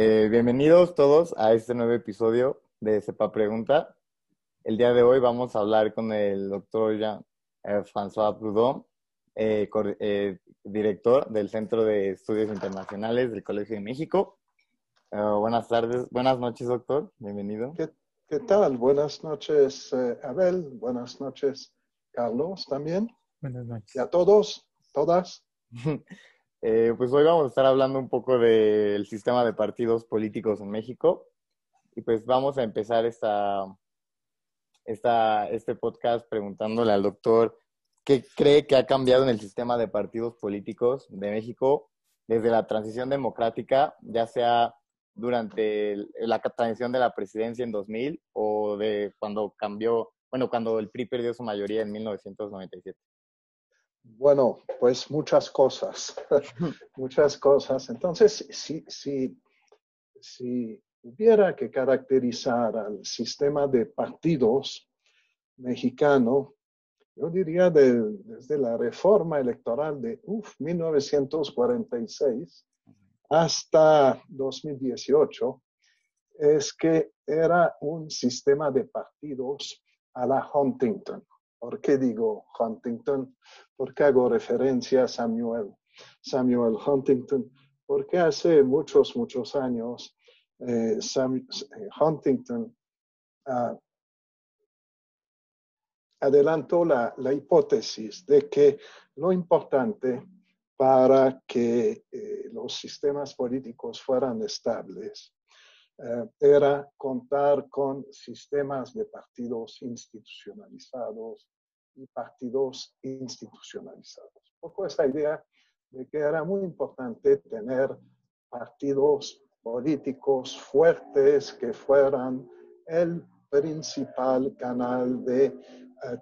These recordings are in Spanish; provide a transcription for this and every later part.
Eh, bienvenidos todos a este nuevo episodio de Sepa Pregunta. El día de hoy vamos a hablar con el doctor Jean eh, François Proudhon, eh, director del Centro de Estudios Internacionales del Colegio de México. buenas tardes, buenas noches, doctor. Bienvenido. ¿Qué, tal? Buenas noches, Abel. Buenas noches, Carlos, también. Buenas noches. Y a todos, todas. Eh, pues hoy vamos a estar hablando un poco del sistema de partidos políticos en México. Y pues vamos a empezar esta, esta, este podcast preguntándole al doctor qué cree que ha cambiado en el sistema de partidos políticos de México desde la transición democrática, ya sea durante la transición de la presidencia en 2000 o de cuando cambió, bueno, cuando el PRI perdió su mayoría en 1997. Bueno, pues muchas cosas, muchas cosas. Entonces, si, si, si hubiera que caracterizar al sistema de partidos mexicano, yo diría desde la reforma electoral de 1946 hasta 2018, es que era un sistema de partidos a la Huntington. ¿Por qué digo Huntington? ¿Por qué hago referencia a Samuel, Samuel Huntington? Porque hace muchos, muchos años eh, eh, Huntington ah, adelantó la, hipótesis de que lo importante para que eh, los sistemas políticos fueran estables era contar con sistemas de partidos institucionalizados y partidos institucionalizados. Un poco esta idea de que era muy importante tener partidos políticos fuertes que fueran el principal canal de eh,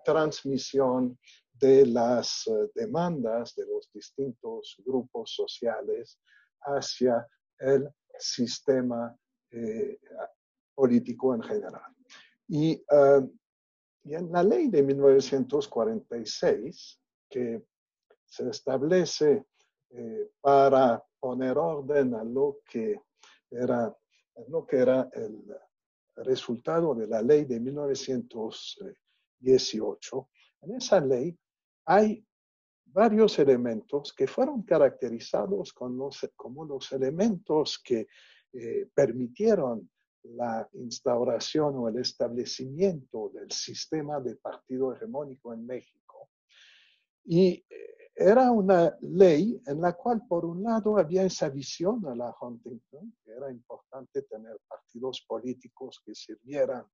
transmisión de las eh, demandas de los distintos grupos sociales hacia el sistema eh, político en general. Y, eh, y, en la ley de 1946, que se establece eh, para poner orden a lo que era, lo que era el resultado de la ley de 1918, en esa ley hay varios elementos que fueron caracterizados como los elementos que eh, permitieron la instauración o el establecimiento del sistema de partido hegemónico en México. Y eh, era una ley en la cual, por un lado, había esa visión a la Huntington, que era importante tener partidos políticos que sirvieran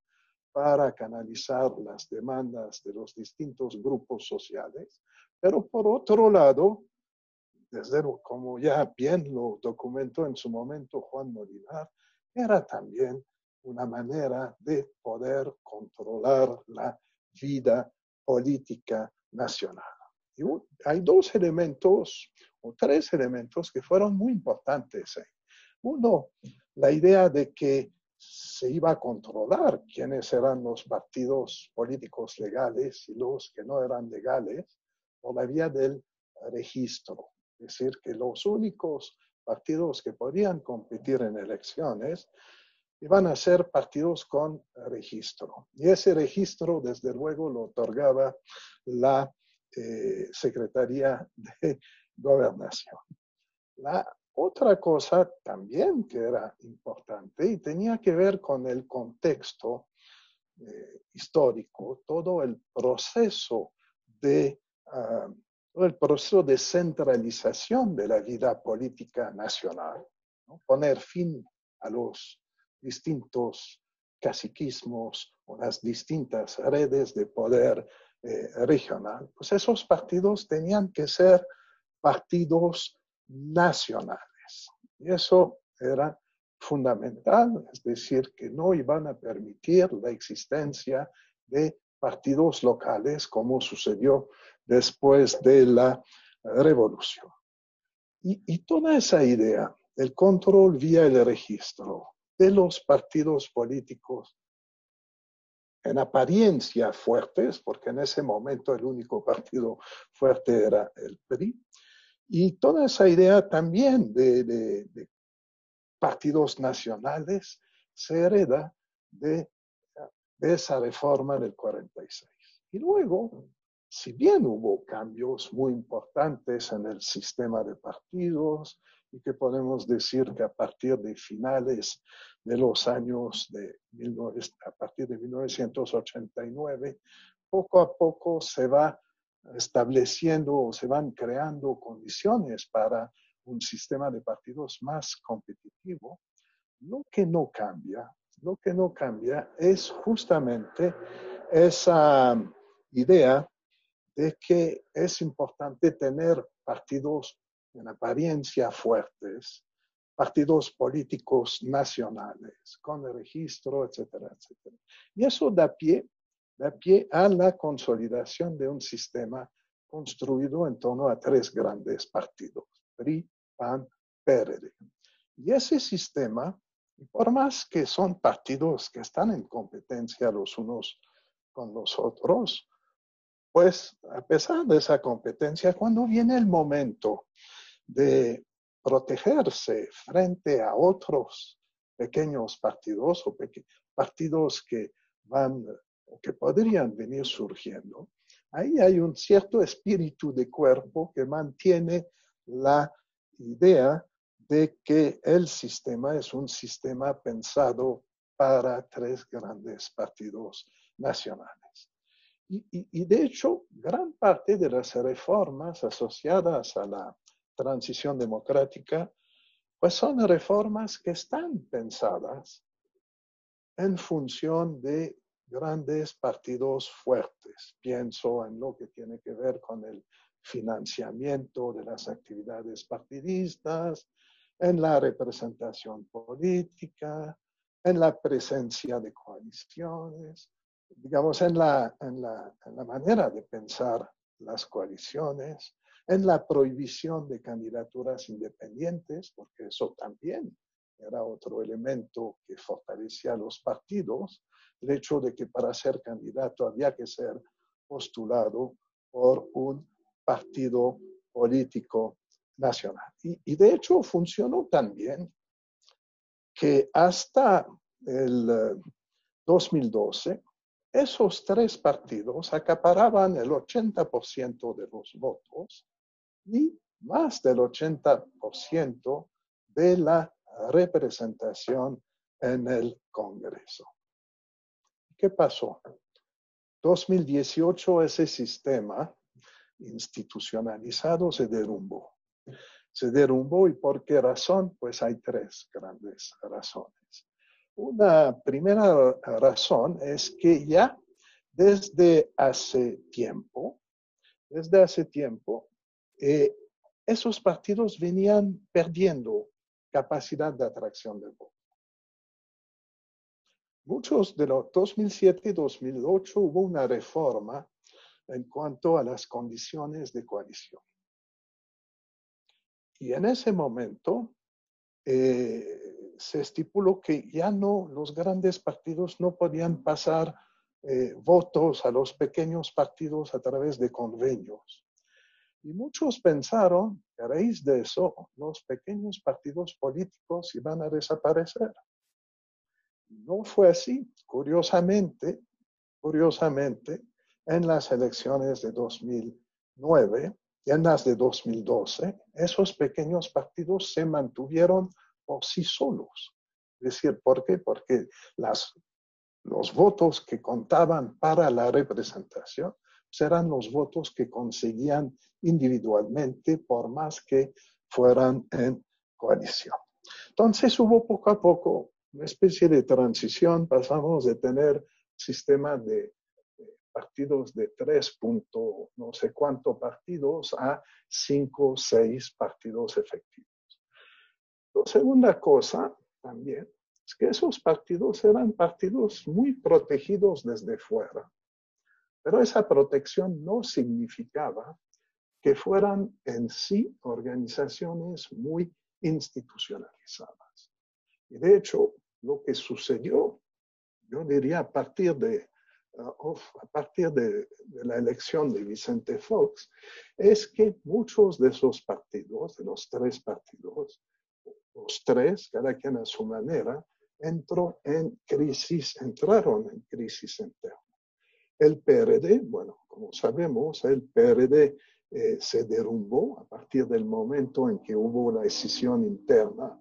para canalizar las demandas de los distintos grupos sociales, pero por otro lado, desde como ya bien lo documentó en su momento Juan Molinar, era también una manera de poder controlar la vida política nacional. Y hay dos elementos o tres elementos que fueron muy importantes. Uno, la idea de que se iba a controlar quiénes eran los partidos políticos legales y los que no eran legales por la vía del registro. Es decir, que los únicos partidos que podían competir en elecciones iban a ser partidos con registro. Y ese registro, desde luego, lo otorgaba la eh, Secretaría de Gobernación. La otra cosa también que era importante y tenía que ver con el contexto eh, histórico, todo el proceso de el proceso de centralización de la vida política nacional, poner fin a los distintos caciquismos o las distintas redes de poder eh, regional, pues esos partidos tenían que ser partidos nacionales. Y eso era fundamental, es decir, que no iban a permitir la existencia de partidos locales como sucedió después de la revolución. Y, toda esa idea, el control vía el registro de los partidos políticos en apariencia fuertes, porque en ese momento el único partido fuerte era el PRI, y toda esa idea también de, partidos nacionales se hereda de, de esa reforma del 46. Y luego, si bien hubo cambios muy importantes en el sistema de partidos, y que podemos decir que a partir de finales de los años de a partir de 1989, poco a poco se va estableciendo o se van creando condiciones para un sistema de partidos más competitivo, lo que no cambia, lo que no cambia es justamente esa idea de que es importante tener partidos en apariencia fuertes, partidos políticos nacionales, con el registro, etcétera, etcétera. Y eso da pie, da pie a la consolidación de un sistema construido en torno a tres grandes partidos, PRI, PAN, PRD. Y ese sistema, por más que son partidos que están en competencia los unos con los otros, pues a pesar de esa competencia, cuando viene el momento de protegerse frente a otros pequeños partidos o partidos que van o que podrían venir surgiendo, ahí hay un cierto espíritu de cuerpo que mantiene la idea de que el sistema es un sistema pensado para tres grandes partidos nacionales. Y, de hecho, gran parte de las reformas asociadas a la transición democrática, pues son reformas que están pensadas en función de grandes partidos fuertes. Pienso en lo que tiene que ver con el financiamiento de las actividades partidistas, en la representación política, en la presencia de coaliciones, digamos, en la, en la, manera de pensar las coaliciones, en la prohibición de candidaturas independientes, porque eso también era otro elemento que fortalecía a los partidos, el hecho de que para ser candidato había que ser postulado por un partido político nacional. Y, y de hecho funcionó también que hasta el 2012 esos tres partidos acaparaban el 80% de los votos y más del 80% de la representación en el Congreso. ¿Qué pasó? 2018 ese sistema institucionalizado se derrumbó. Se derrumbó y por qué razón? Pues hay tres grandes razones. Una primera razón es que ya desde hace tiempo, desde hace tiempo, eh, esos partidos venían perdiendo capacidad de atracción del voto. Muchos de los 2007 y 2008 hubo una reforma en cuanto a las condiciones de coalición. Y en ese momento eh, se estipuló que ya no, los grandes partidos no podían pasar eh, votos a los pequeños partidos a través de convenios. Y muchos pensaron que a raíz de eso los pequeños partidos políticos iban a desaparecer. No fue así. Curiosamente, curiosamente, en las elecciones de 2009 y en las de 2012, esos pequeños partidos se mantuvieron por sí solos. Es decir, ¿por qué? Porque los votos que contaban para la representación serán los votos que conseguían individualmente por más que fueran en coalición. Entonces hubo poco a poco una especie de transición, pasamos de tener sistema de partidos de tres puntos, no sé cuántos partidos a cinco, seis partidos efectivos. La segunda cosa también es que esos partidos eran partidos muy protegidos desde fuera, pero esa protección no significaba que fueran en sí organizaciones muy institucionalizadas. Y de hecho, lo que sucedió, yo diría a partir de, uh, a partir de, la elección de Vicente Fox, es que muchos de esos partidos, de los tres partidos, los tres, cada quien a su manera, entró en crisis, entraron en crisis interna. El PRD, bueno, como sabemos, el PRD eh, se derrumbó a partir del momento en que hubo una decisión interna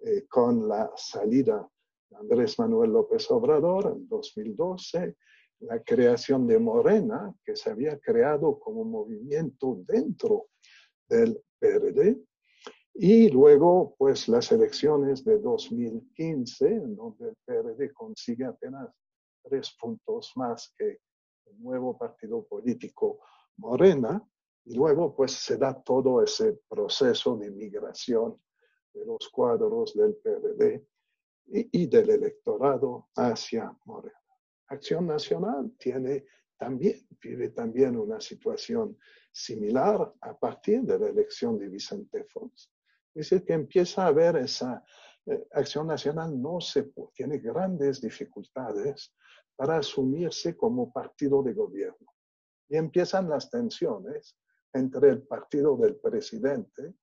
eh, con la salida de Andrés Manuel López Obrador en 2012, la creación de Morena, que se había creado como movimiento dentro del PRD, y luego, pues, las elecciones de 2015, en donde el PRD consigue apenas tres puntos más que el nuevo partido político Morena, y luego, pues, se da todo ese proceso de migración de los cuadros del PRD y, y del electorado hacia Morena. Acción Nacional tiene también, vive también una situación similar a partir de la elección de Vicente Fox. Es decir, que empieza a haber esa eh, acción nacional, no se tiene grandes dificultades para asumirse como partido de gobierno. Y empiezan las tensiones entre el partido del presidente,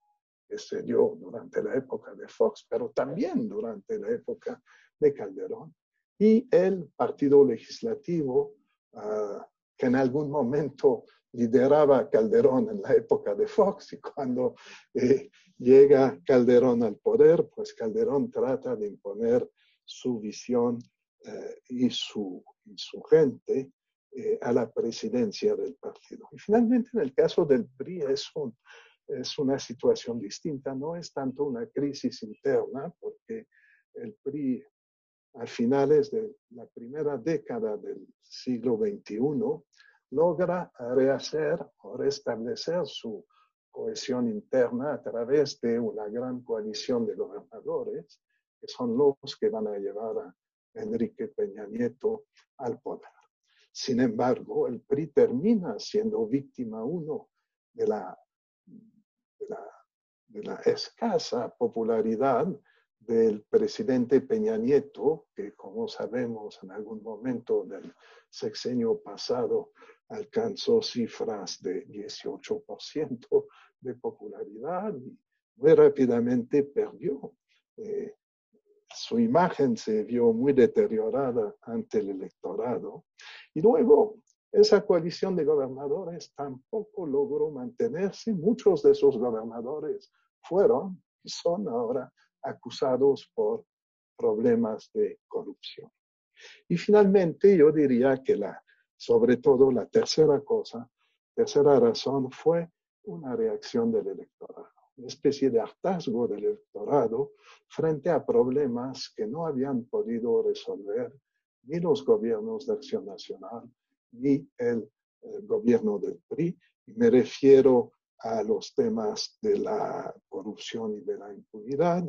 que se dio durante la época de Fox, pero también durante la época de Calderón, y el partido legislativo, uh, que en algún momento lideraba Calderón en la época de Fox, y cuando eh, llega Calderón al poder, pues Calderón trata de imponer su visión eh, y, su, y, su, gente eh, a la presidencia del partido. Y finalmente, en el caso del PRI, es, un, es una situación distinta, no es tanto una crisis interna, porque el PRI a finales de la primera década del siglo XXI, logra rehacer o restablecer su cohesión interna a través de una gran coalición de gobernadores, que son los que van a llevar a Enrique Peña Nieto al poder. Sin embargo, el PRI termina siendo víctima uno de la, de la, de la escasa popularidad del presidente Peña Nieto, que como sabemos en algún momento del sexenio pasado alcanzó cifras de 18% de popularidad y muy rápidamente perdió. Eh, su imagen se vio muy deteriorada ante el electorado. Y luego, esa coalición de gobernadores tampoco logró mantenerse. Muchos de esos gobernadores fueron y son ahora acusados por problemas de corrupción. Y finalmente yo diría que la, sobre todo la tercera cosa, tercera razón fue una reacción del electorado, una especie de hartazgo del electorado frente a problemas que no habían podido resolver ni los gobiernos de acción nacional ni el, el gobierno del PRI. Y me refiero a los temas de la corrupción y de la impunidad,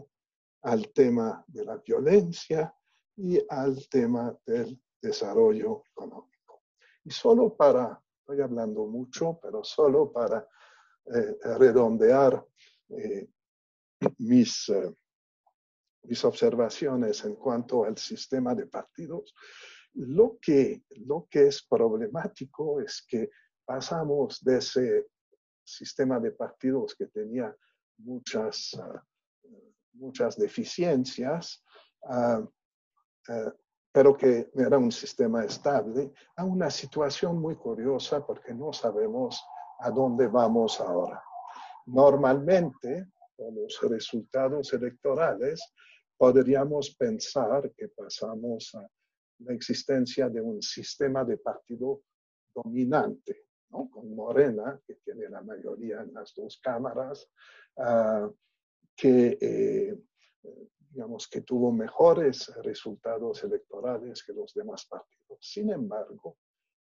al tema de la violencia y al tema del desarrollo económico. Y solo para, estoy hablando mucho, pero solo para eh, redondear eh, mis, eh, mis observaciones en cuanto al sistema de partidos, lo que, lo que es problemático es que pasamos de ese sistema de partidos que tenía muchas muchas deficiencias, uh, pero que era un sistema estable, a una situación muy curiosa porque no sabemos a dónde vamos ahora. Normalmente, con los resultados electorales, podríamos pensar que pasamos a la existencia de un sistema de partido dominante, ¿no? con Morena, que tiene la mayoría en las dos cámaras, uh, que, eh, digamos, que tuvo mejores resultados electorales que los demás partidos. Sin embargo,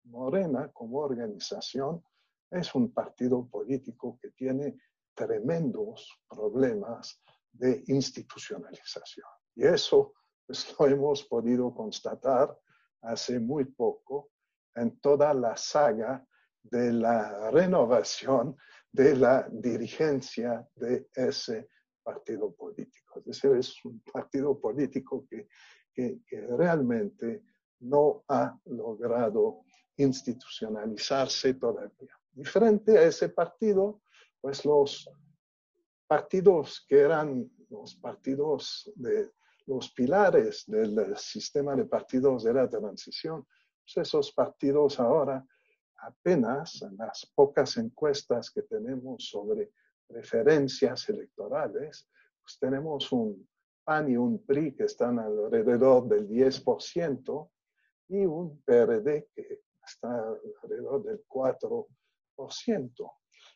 Morena como organización es un partido político que tiene tremendos problemas de institucionalización. Y eso pues, lo hemos podido constatar hace muy poco en toda la saga de la renovación de la dirigencia de ese partido político. Es decir, es un partido político que, que, que realmente no ha logrado institucionalizarse todavía. Y frente a ese partido, pues los partidos que eran los partidos, de, los pilares del sistema de partidos de la transición. Pues esos partidos ahora apenas en las pocas encuestas que tenemos sobre preferencias electorales, pues tenemos un PAN y un PRI que están alrededor del 10% y un PRD que está alrededor del 4%.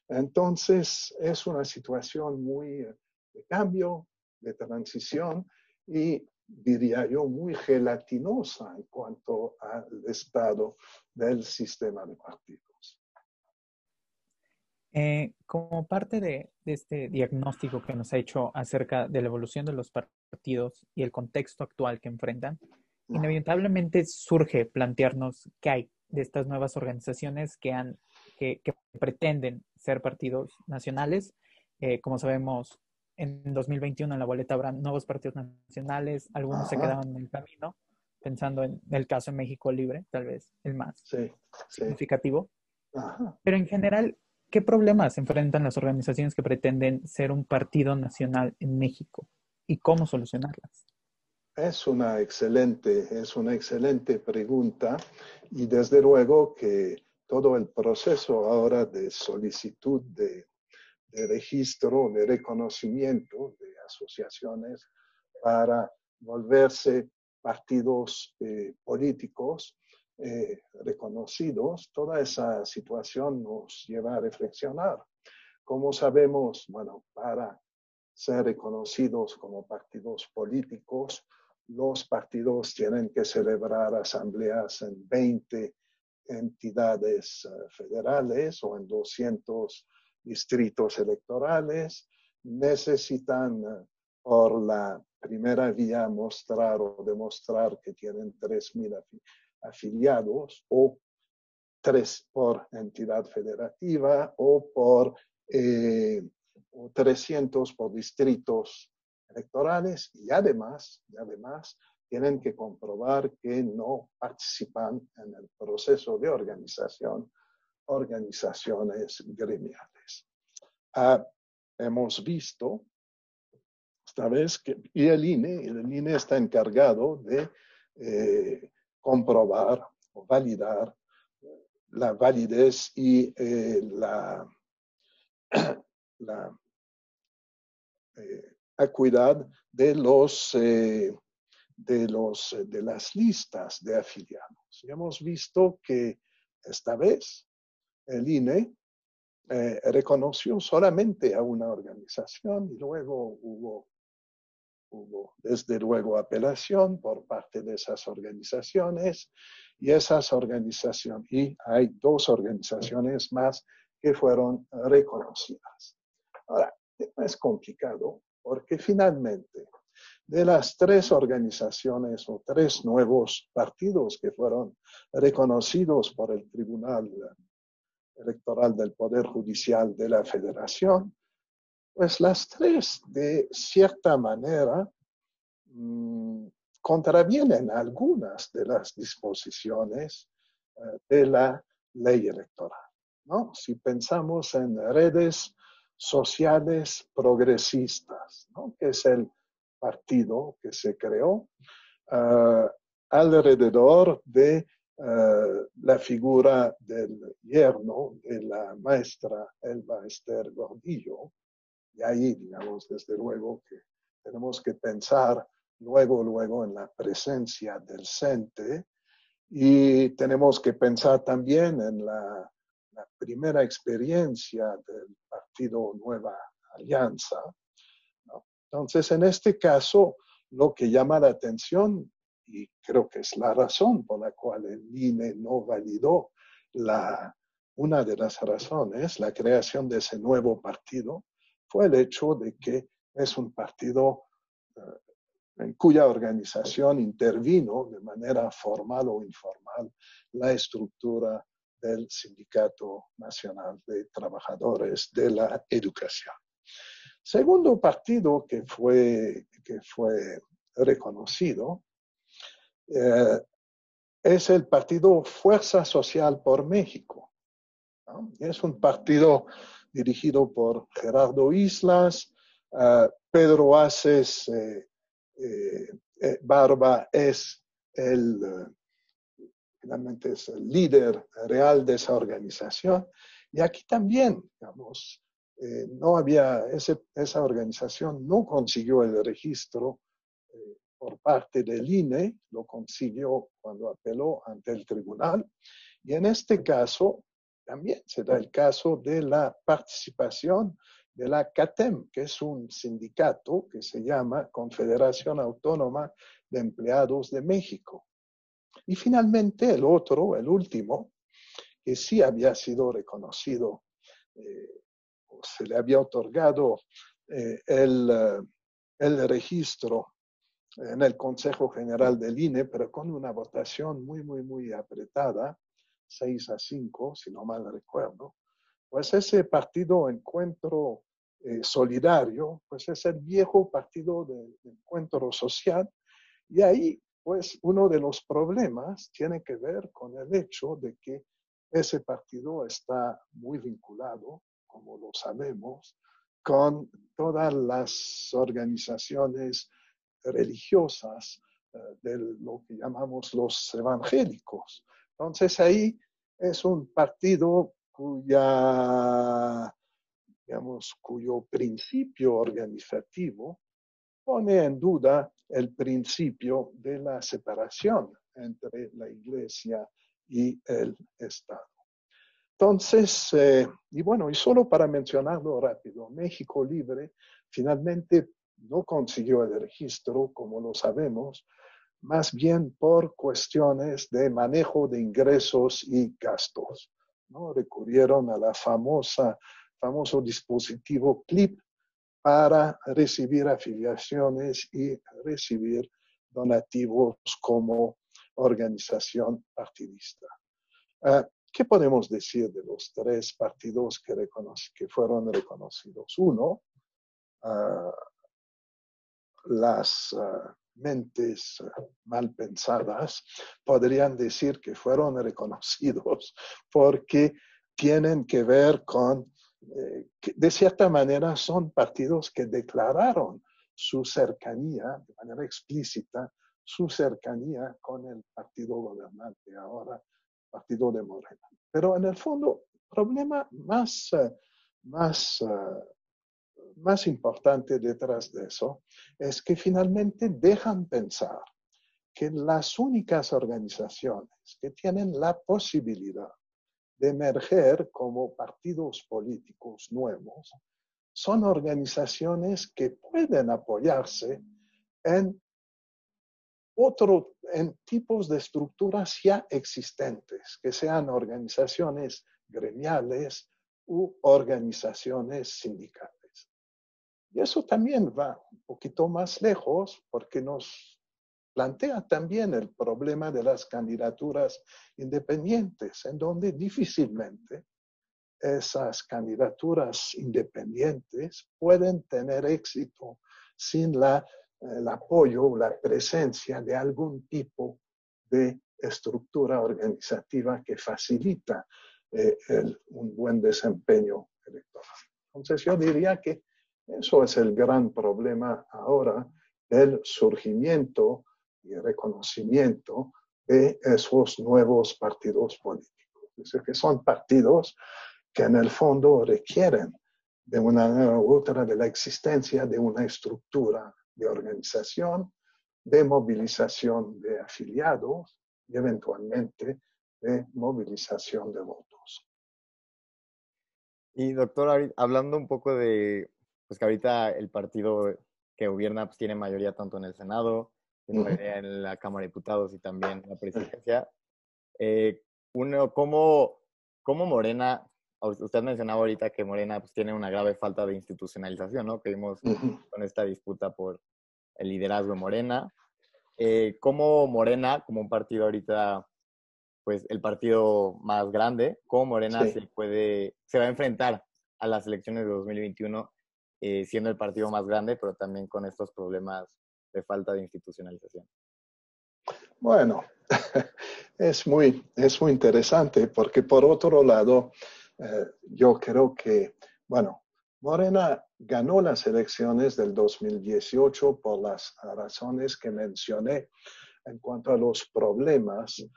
Entonces es una situación muy eh, de cambio, de transición y diría yo muy gelatinosa en cuanto al estado del sistema de partidos. Eh, como parte de, este diagnóstico que nos ha hecho acerca de la evolución de los partidos y el contexto actual que enfrentan, inevitablemente surge plantearnos qué hay de estas nuevas organizaciones que, han, que, pretenden ser partidos nacionales. Eh, como sabemos, en 2021 en la boleta habrá nuevos partidos nacionales, algunos se quedaron en el camino, pensando en el caso de México Libre, tal vez el más significativo. Pero en general, ¿qué problemas enfrentan las organizaciones que pretenden ser un partido nacional en México y cómo solucionarlas? Es una excelente, es una excelente pregunta y desde luego que todo el proceso ahora de solicitud de, registro, de reconocimiento de asociaciones para volverse partidos eh, políticos eh, reconocidos, toda esa situación nos lleva a reflexionar. Como sabemos, bueno, para ser reconocidos como partidos políticos, los partidos tienen que celebrar asambleas en 20 entidades eh, federales o en 200 distritos electorales. Necesitan eh, por la primera vía mostrar o demostrar que tienen 3.000 afiliados o tres por entidad federativa o por 300 eh, por distritos electorales y además, y además tienen que comprobar que no participan en el proceso de organización organizaciones gremiales. Ah, hemos visto esta vez que el INE, el INE está encargado de eh, comprobar o validar la validez y eh, la, la eh, acuidad de los, eh, de, los, eh, de las listas de afiliados. Y hemos visto que esta vez el INE eh, reconoció solamente a una organización y luego hubo, hubo, desde luego, apelación por parte de esas organizaciones y esas organizaciones, y hay dos organizaciones más que fueron reconocidas. Ahora, es complicado porque finalmente de las tres organizaciones o tres nuevos partidos que fueron reconocidos por el Tribunal Electoral del Poder Judicial de la Federación, pues las tres de cierta manera mm, contravienen algunas de las disposiciones eh, de la ley electoral. ¿no? Si pensamos en redes sociales progresistas, que es el partido que se creó ah, alrededor de ah, la figura del yerno de la maestra Elba Esther Gordillo. Y ahí, digamos, desde luego que tenemos que pensar luego, luego en la presencia del CENTE y tenemos que pensar también en la la primera experiencia del partido Nueva Alianza. Entonces, en este caso, lo que llama la atención, y creo que es la razón por la cual el INE no validó la, una de las razones, la creación de ese nuevo partido, fue el hecho de que es un partido eh, en cuya organización intervino de manera formal o informal la estructura del Sindicato Nacional de Trabajadores de la Educación. Segundo partido que fue, que fue reconocido eh, es el partido Fuerza Social por México. Es un partido dirigido por Gerardo Islas, eh, Pedro Aces Barba es el, finalmente es el líder real de esa organización. Y aquí también, digamos, no había, esa organización no consiguió el registro por parte del INE, lo consiguió cuando apeló ante el tribunal. Y en este caso, también se da el caso de la participación de la CATEM, que es un sindicato que se llama Confederación Autónoma de Empleados de México. Y finalmente el otro, el último, que sí había sido reconocido, eh, o se le había otorgado eh, el, eh, el registro en el Consejo General del INE, pero con una votación muy, muy, muy apretada, 6 a 5, si no mal recuerdo, pues ese partido Encuentro eh, Solidario, pues es el viejo partido de, de, Encuentro Social, y ahí, pues uno de los problemas tiene que ver con el hecho de que ese partido está muy vinculado, como lo sabemos, con todas las organizaciones religiosas eh, de lo que llamamos los evangélicos. Entonces ahí es un partido cuya, digamos, cuyo principio organizativo pone en duda el principio de la separación entre la iglesia y el Estado. Entonces, eh, y bueno, y solo para mencionarlo rápido, México Libre finalmente no consiguió el registro, como lo sabemos, más bien por cuestiones de manejo de ingresos y gastos. Recurrieron a la famosa, famoso dispositivo CLIP para recibir afiliaciones y recibir donativos como organización partidista. Ah, ¿Qué podemos decir de los tres partidos que, que fueron reconocidos? Uno, uh, las uh, mentes uh, mal pensadas podrían decir que fueron reconocidos porque tienen que ver con, eh, de cierta manera son partidos que declararon su cercanía, de manera explícita, su cercanía con el partido gobernante, ahora partido de Morena. Pero en el fondo, problema más, uh, más importante detrás de eso es que finalmente dejan pensar que las únicas organizaciones que tienen la posibilidad de emerger como partidos políticos nuevos son organizaciones que pueden apoyarse en otro, en tipos de estructuras ya existentes, que sean organizaciones gremiales u organizaciones sindicales. Y eso también va un poquito más lejos porque nos plantea también el problema de las candidaturas independientes, en donde difícilmente esas candidaturas independientes pueden tener éxito sin la, el apoyo, la presencia de algún tipo de estructura organizativa que facilita eh, el, un buen desempeño electoral. Entonces yo diría que eso es el gran problema ahora del surgimiento y reconocimiento de esos nuevos partidos políticos. Es decir, que son partidos que en el fondo requieren de una u otra de la existencia de una estructura de organización, de movilización de afiliados y eventualmente de movilización de votos. Y doctor, hablando un poco de pues que ahorita el partido que gobierna pues, tiene mayoría tanto en el Senado, tiene mayoría en la Cámara de Diputados y también en la presidencia. Eh, uno, ¿cómo, ¿cómo, Morena, usted mencionaba ahorita que Morena pues, tiene una grave falta de institucionalización, ¿no? Que vimos con esta disputa por el liderazgo de Morena. Eh, ¿Cómo Morena, como un partido ahorita, pues el partido más grande, cómo Morena se puede, se va a enfrentar a las elecciones de 2021 eh, siendo el partido más grande, pero también con estos problemas de falta de institucionalización? Bueno, es muy, es muy interesante porque por otro lado, eh, yo creo que, bueno, Morena ganó las elecciones del 2018 por las razones que mencioné en cuanto a los problemas eh,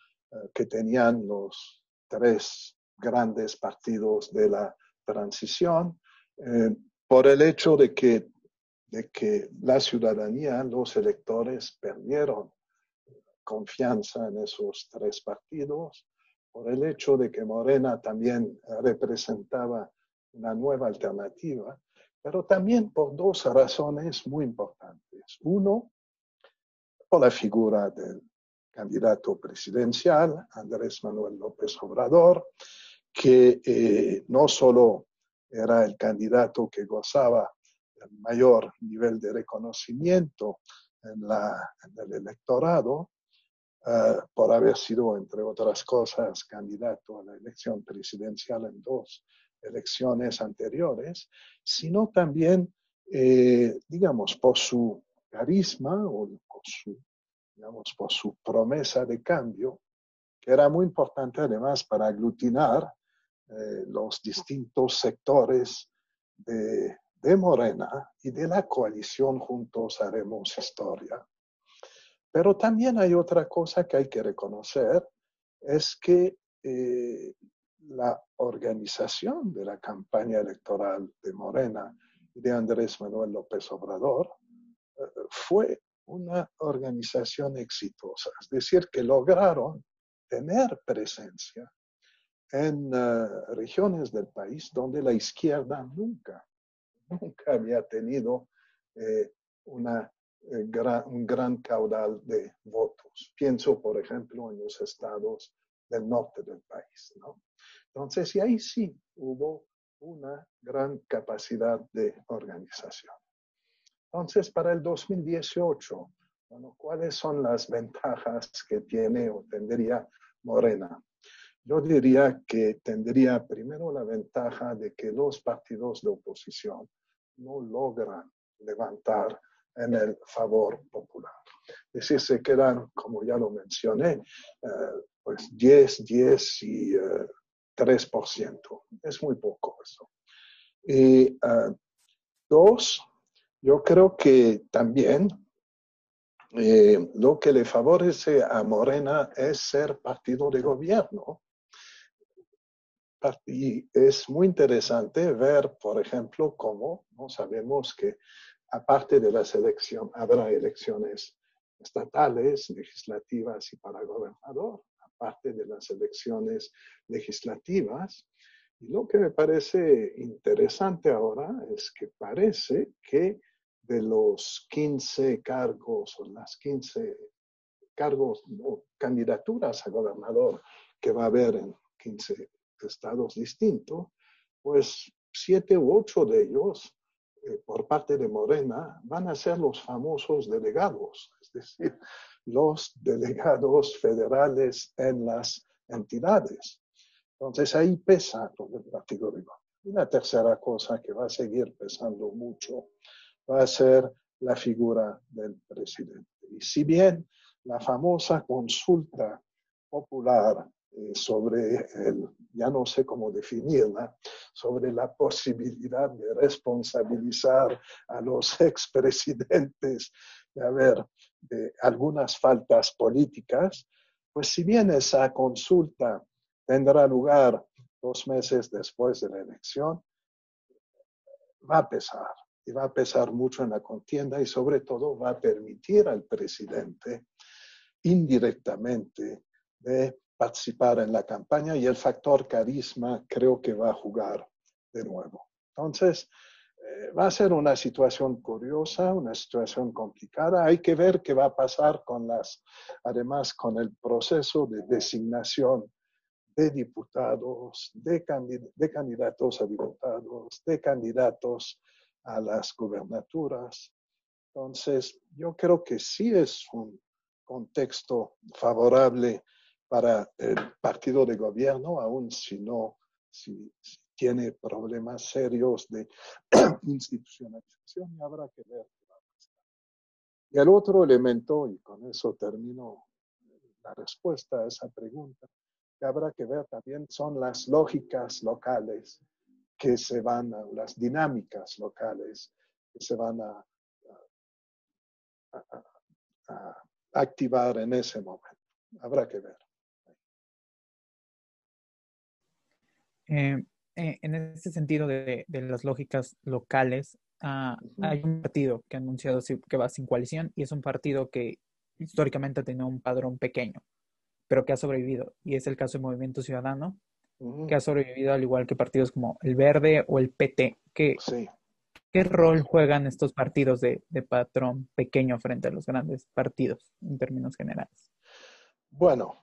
que tenían los tres grandes partidos de la transición, eh, por el hecho de que, de que la ciudadanía, los electores perdieron confianza en esos tres partidos, por el hecho de que Morena también representaba una nueva alternativa, pero también por dos razones muy importantes. Uno, por la figura del candidato presidencial, Andrés Manuel López Obrador, que eh, no solo era el candidato que gozaba del mayor nivel de reconocimiento en, la, en el electorado, eh, por haber sido, entre otras cosas, candidato a la elección presidencial en dos elecciones anteriores, sino también, eh, digamos, por su carisma o digamos, por su promesa de cambio, que era muy importante además para aglutinar eh, los distintos sectores de, de Morena y de la coalición Juntos Haremos Historia. Pero también hay otra cosa que hay que reconocer, es que eh, la organización de la campaña electoral de Morena y de Andrés Manuel López Obrador eh, fue una organización exitosa, es decir, que lograron tener presencia en eh, regiones del país donde la izquierda nunca, nunca había tenido eh, una, un gran caudal de votos. Pienso, por ejemplo, en los estados del norte del país. ¿no? Entonces, y ahí sí hubo una gran capacidad de organización. Entonces, para el 2018, bueno, ¿cuáles son las ventajas que tiene o tendría Morena? Yo diría que tendría primero la ventaja de que los partidos de oposición no logran levantar en el favor popular. Es decir, se quedan, como ya lo mencioné, eh, pues 10, 10 y 3%. Es muy poco eso. Y ah, dos, yo creo que también eh, lo que le favorece a Morena es ser partido de gobierno. Y es muy interesante ver, por ejemplo, cómo no sabemos que aparte de las elecciones, habrá elecciones estatales, legislativas y para gobernador parte de las elecciones legislativas. Y lo que me parece interesante ahora es que parece que de los 15 cargos o las 15 cargos o candidaturas a gobernador que va a haber en 15 estados distintos, pues siete u ocho de ellos eh, por parte de Morena van a ser los famosos delegados, es decir, los delegados federales en las entidades. Entonces ahí pesa todo el partido de Y la tercera cosa que va a seguir pesando mucho va a ser la figura del presidente. Y si bien la famosa consulta popular sobre el, ya no sé cómo definirla, sobre la posibilidad de responsabilizar a los expresidentes de haber de algunas faltas políticas, pues si bien esa consulta tendrá lugar dos meses después de la elección, va a pesar y va a pesar mucho en la contienda y sobre todo va a permitir al presidente indirectamente de participar en la campaña y el factor carisma creo que va a jugar de nuevo. Entonces, eh, va a ser una situación curiosa, una situación complicada. Hay que ver qué va a pasar con las, además con el proceso de designación de diputados, de, de candidatos a diputados, de candidatos a las gubernaturas. Entonces, yo creo que sí es un contexto favorable para el partido de gobierno, aun si no, si, tiene problemas serios de institucionalización habrá que ver a. Y el otro elemento, y con eso termino la respuesta a esa pregunta, que habrá que ver también son las lógicas locales que se van a, las dinámicas locales que se van a, activar en ese momento. Habrá que ver. Eh, eh, en ese sentido de, las lógicas locales, ah, hay un partido que ha anunciado que va sin coalición y es un partido que históricamente ha tenido un padrón pequeño, pero que ha sobrevivido. Y es el caso del Movimiento Ciudadano, que ha sobrevivido al igual que partidos como el Verde o el PT. ¿Qué, ¿qué rol juegan estos partidos de, de patrón pequeño frente a los grandes partidos en términos generales? Bueno,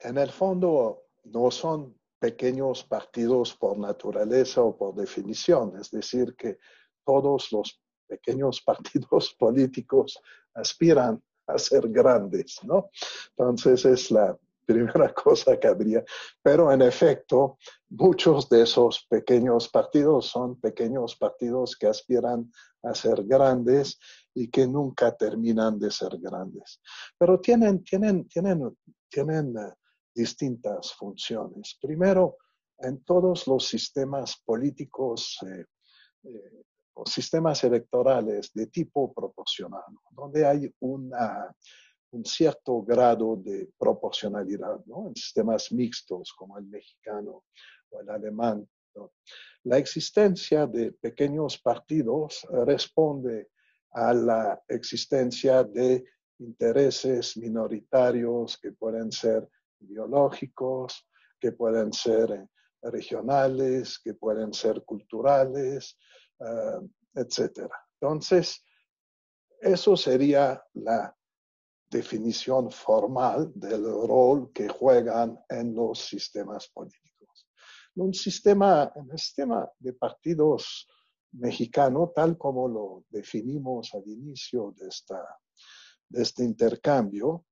en el fondo no son pequeños partidos por naturaleza o por definición, es decir, que todos los pequeños partidos políticos aspiran a ser grandes, ¿no? Entonces es la primera cosa que habría. Pero en efecto, muchos de esos pequeños partidos son pequeños partidos que aspiran a ser grandes y que nunca terminan de ser grandes. Pero tienen, tienen, tienen, tienen eh, distintas funciones. Primero, en todos los sistemas políticos eh, eh, sistemas electorales de tipo proporcional, donde hay un cierto grado de proporcionalidad, en sistemas mixtos como el mexicano o el alemán. La existencia de pequeños partidos responde a la existencia de intereses minoritarios que pueden ser biológicos, que pueden ser eh, regionales, que pueden ser culturales, uh, etc. Entonces, eso sería la definición formal del rol que juegan en los sistemas políticos. Un sistema, sistema de partidos mexicano, tal como lo definimos al inicio de, esta, de este intercambio,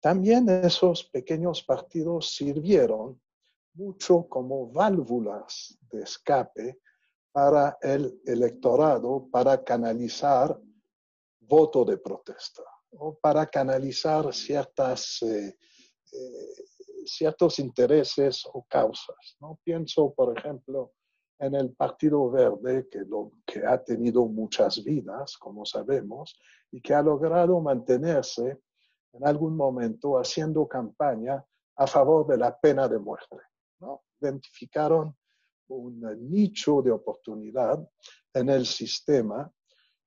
también esos pequeños partidos sirvieron mucho como válvulas de escape para el electorado para canalizar voto de protesta o para canalizar ciertas, eh, eh, ciertos intereses o causas. ¿no? Pienso, por ejemplo, en el Partido Verde, que, ha tenido muchas vidas, como sabemos, y que ha logrado mantenerse en algún momento haciendo campaña a favor de la pena de muerte. Identificaron un nicho de oportunidad en el sistema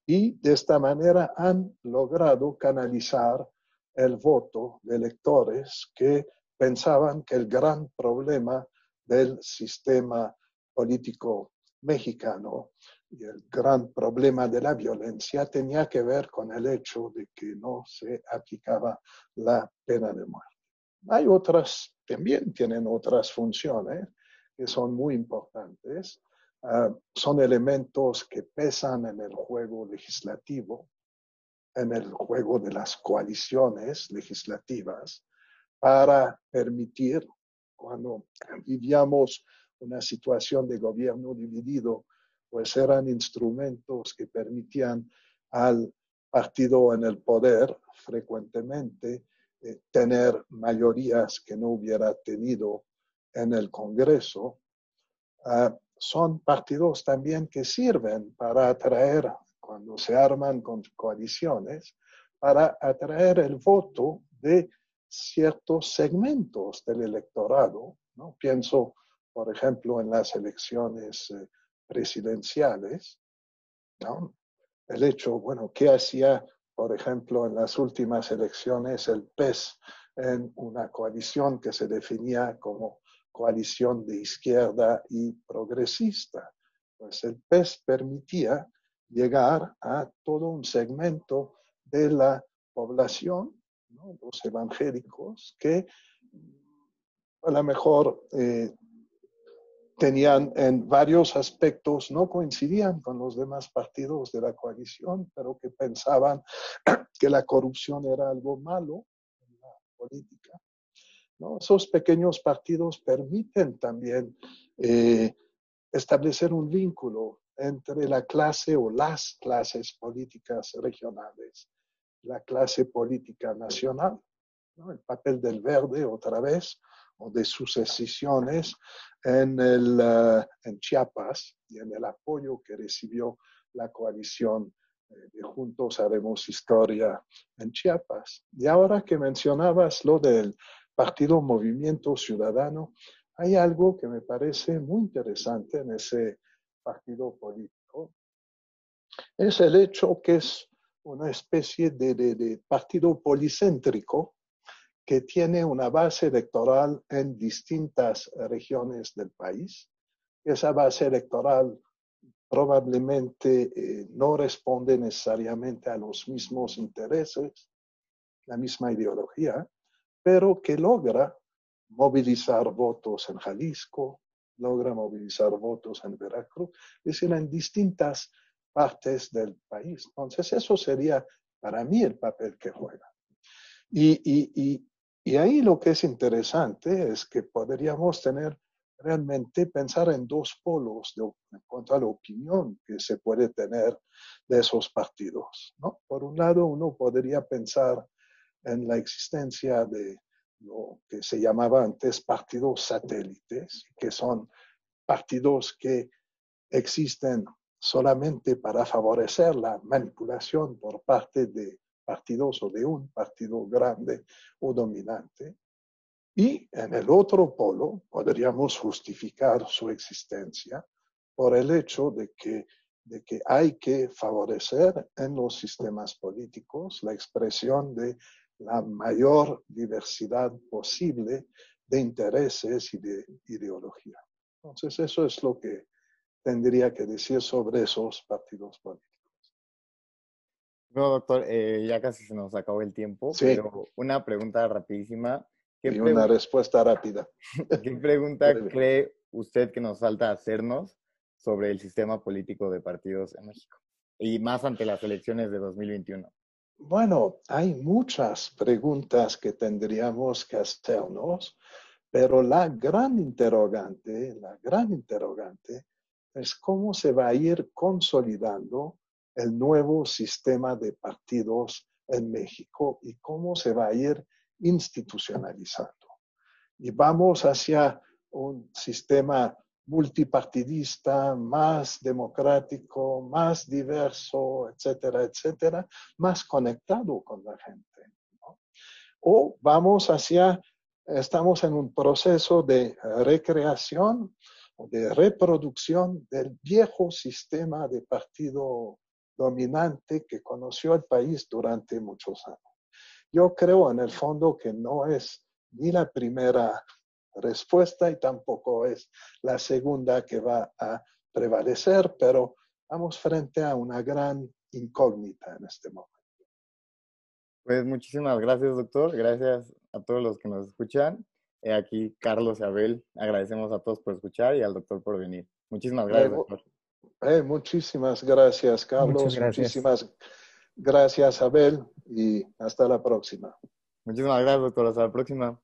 y de esta manera han logrado canalizar el voto de electores que pensaban que el gran problema del sistema político mexicano y el gran problema de la violencia tenía que ver con el hecho de que no se aplicaba la pena de muerte. Hay otras, también tienen otras funciones que son muy importantes. Ah, son elementos que pesan en el juego legislativo, en el juego de las coaliciones legislativas, para permitir, cuando vivíamos una situación de gobierno dividido, pues eran instrumentos que permitían al partido en el poder frecuentemente eh, tener mayorías que no hubiera tenido en el Congreso. Ah, son partidos también que sirven para atraer, cuando se arman con coaliciones, para atraer el voto de ciertos segmentos del electorado. ¿no? Pienso, por ejemplo, en las elecciones eh, presidenciales. El hecho, bueno, ¿qué hacía, por ejemplo, en las últimas elecciones el PES en una coalición que se definía como coalición de izquierda y progresista? Pues el PES permitía llegar a todo un segmento de la población, los evangélicos, que a lo mejor eh, tenían en varios aspectos, no coincidían con los demás partidos de la coalición, pero que pensaban que la corrupción era algo malo en la política. ¿no? Esos pequeños partidos permiten también eh, establecer un vínculo entre la clase o las clases políticas regionales, la clase política nacional, el papel del verde otra vez, o de sus decisiones en, el, eh, en Chiapas y en el apoyo que recibió la coalición eh, de Juntos Haremos Historia en Chiapas. Y ahora que mencionabas lo del Partido Movimiento Ciudadano, hay algo que me parece muy interesante en ese partido político. Es el hecho que es una especie de, de partido policéntrico que tiene una base electoral en distintas regiones del país. Esa base electoral probablemente eh, no responde necesariamente a los mismos intereses, la misma ideología, pero que logra movilizar votos en Jalisco, logra movilizar votos en Veracruz, es decir, en distintas partes del país. Entonces, eso sería para mí el papel que juega. Y, y, y ahí lo que es interesante es que podríamos tener realmente pensar en dos polos en cuanto a la opinión que se puede tener de esos partidos. ¿no? Por un lado, uno podría pensar en la existencia de lo que se llamaba antes partidos satélites, que son partidos que existen solamente para favorecer la manipulación por parte de partidos o de un partido grande o dominante. Y en el otro polo podríamos justificar su existencia por el hecho de que, de que hay que favorecer en los sistemas políticos la expresión de la mayor diversidad posible de intereses y de ideología. Entonces, eso es lo que tendría que decir sobre esos partidos políticos. No, doctor, eh, ya casi se nos acabó el tiempo, pero una pregunta rapidísima. y una respuesta rápida. ¿Qué pregunta cree usted que nos falta hacernos sobre el sistema político de partidos en México? Y más ante las elecciones de 2021. Bueno, hay muchas preguntas que tendríamos que hacernos, pero la gran interrogante, la gran interrogante es cómo se va a ir consolidando el nuevo sistema de partidos en México y cómo se va a ir institucionalizando. Y vamos hacia un sistema multipartidista, más democrático, más diverso, etcétera, etcétera, más conectado con la gente. O vamos hacia, estamos en un proceso de recreación o de reproducción del viejo sistema de partido dominante que conoció el país durante muchos años. Yo creo en el fondo que no es ni la primera respuesta y tampoco es la segunda que va a prevalecer, pero vamos frente a una gran incógnita en este momento. Pues muchísimas gracias, doctor. Gracias a todos los que nos escuchan. Aquí Carlos y Abel, agradecemos a todos por escuchar y al doctor por venir. Muchísimas gracias, doctor. Eh, muchísimas gracias, Carlos. Muchísimas gracias, Abel. Y hasta la próxima. Muchísimas gracias, doctor. Hasta la próxima.